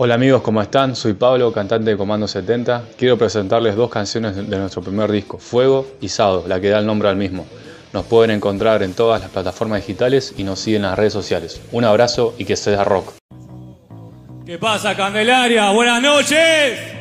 Hola amigos, ¿cómo están? Soy Pablo, cantante de Comando 70. Quiero presentarles dos canciones de nuestro primer disco, Fuego y Sado, la que da el nombre al mismo. Nos pueden encontrar en todas las plataformas digitales y nos siguen en las redes sociales. Un abrazo y que sea rock. ¿Qué pasa, Candelaria? Buenas noches.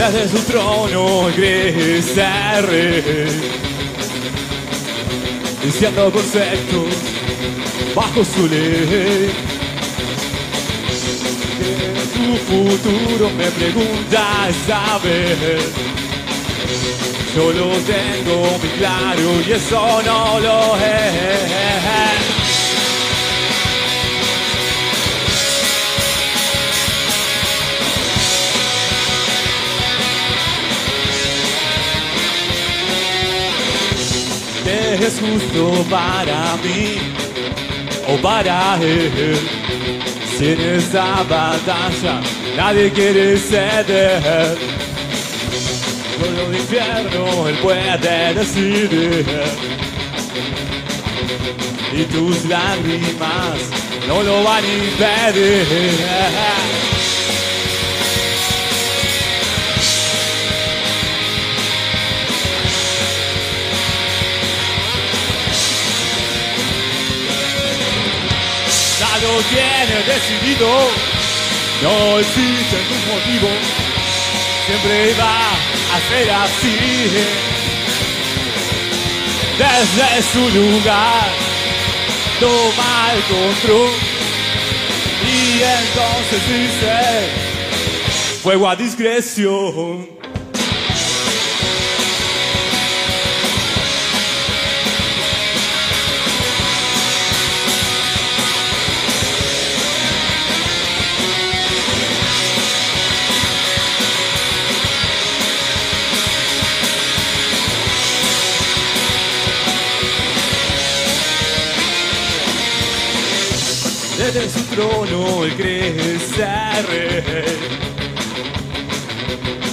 Desde su trono ingresa el rey, diciendo conceptos bajo su ley. Tu futuro me pregunta saber. Yo lo tengo muy claro y eso no lo es. Es justo para mí o para él? Si en esta batalla nadie quiere ceder. Solo el infierno él puede decidir. Y tus lágrimas no lo van a impedir. Tiene decidido, no existen tus motivos, siempre va a ser así. Desde su lugar, toma el control y entonces dice, fuego a discreción. Cree ser rey,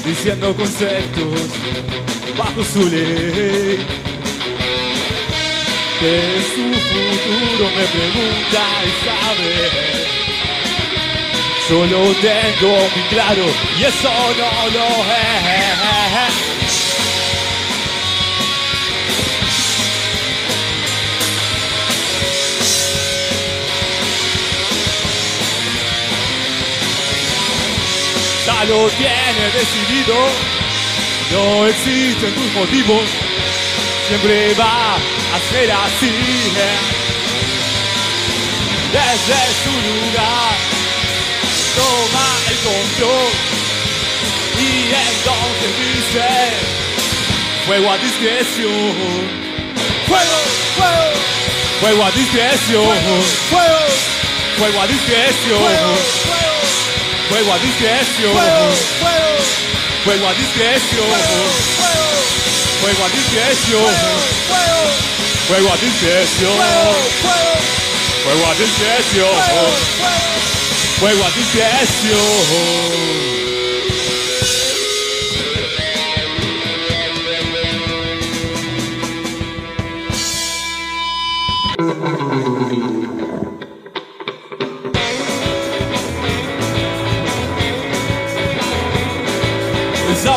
diciendo conceptos bajo su ley. Que su futuro me pregunta y sabe. Solo tengo muy claro y eso no lo es. Lo tiene decidido. No existen tus motivos, siempre va a ser así. Desde su lugar, toma el control y entonces dice: Fuego a discreción. Fuego, fuego, fuego a discreción. Fuego, fuego a discreción. Fuego a discreción. Fuego a discreción. Fuego a discreción. Fuego a discreción. Fuego a discreción. Fuego a discreción.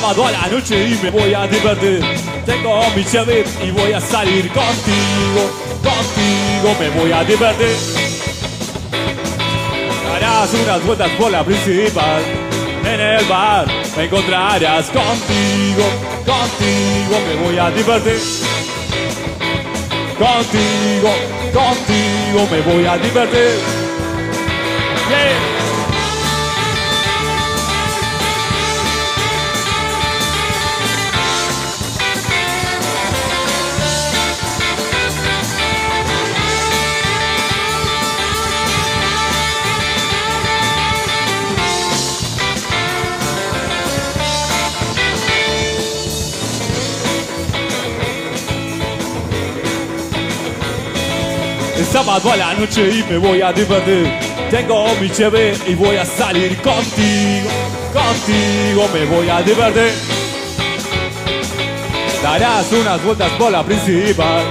Sábado a la noche y me voy a divertir. Tengo mi Chevy y voy a salir contigo. Contigo me voy a divertir. Harás unas vueltas por la principal. En el bar me encontrarás contigo. Contigo me voy a divertir. Contigo, contigo me voy a divertir. Yeah. Sábado a la noche y me voy a divertir. Tengo mi cheve y voy a salir contigo. Contigo me voy a divertir. Darás unas vueltas por la principal.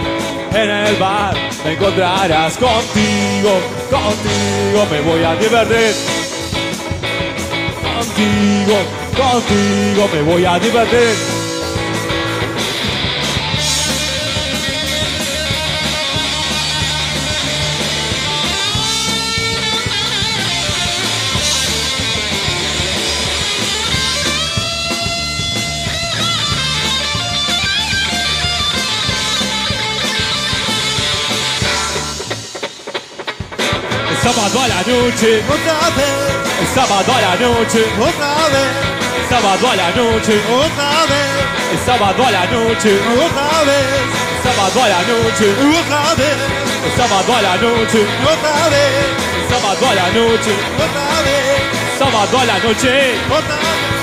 En el bar me encontrarás contigo. Contigo me voy a divertir. Contigo, contigo me voy a divertir. Sábado a la noche, Otra vez, el sábado a la noche, otra vez, el sábado a la noche, otra vez, el sábado a la noche, otra vez, el sábado a la noche, otra vez, el sábado a la noche, otra vez, el sábado a la noche, otra vez, sábado a la noche. otra vez.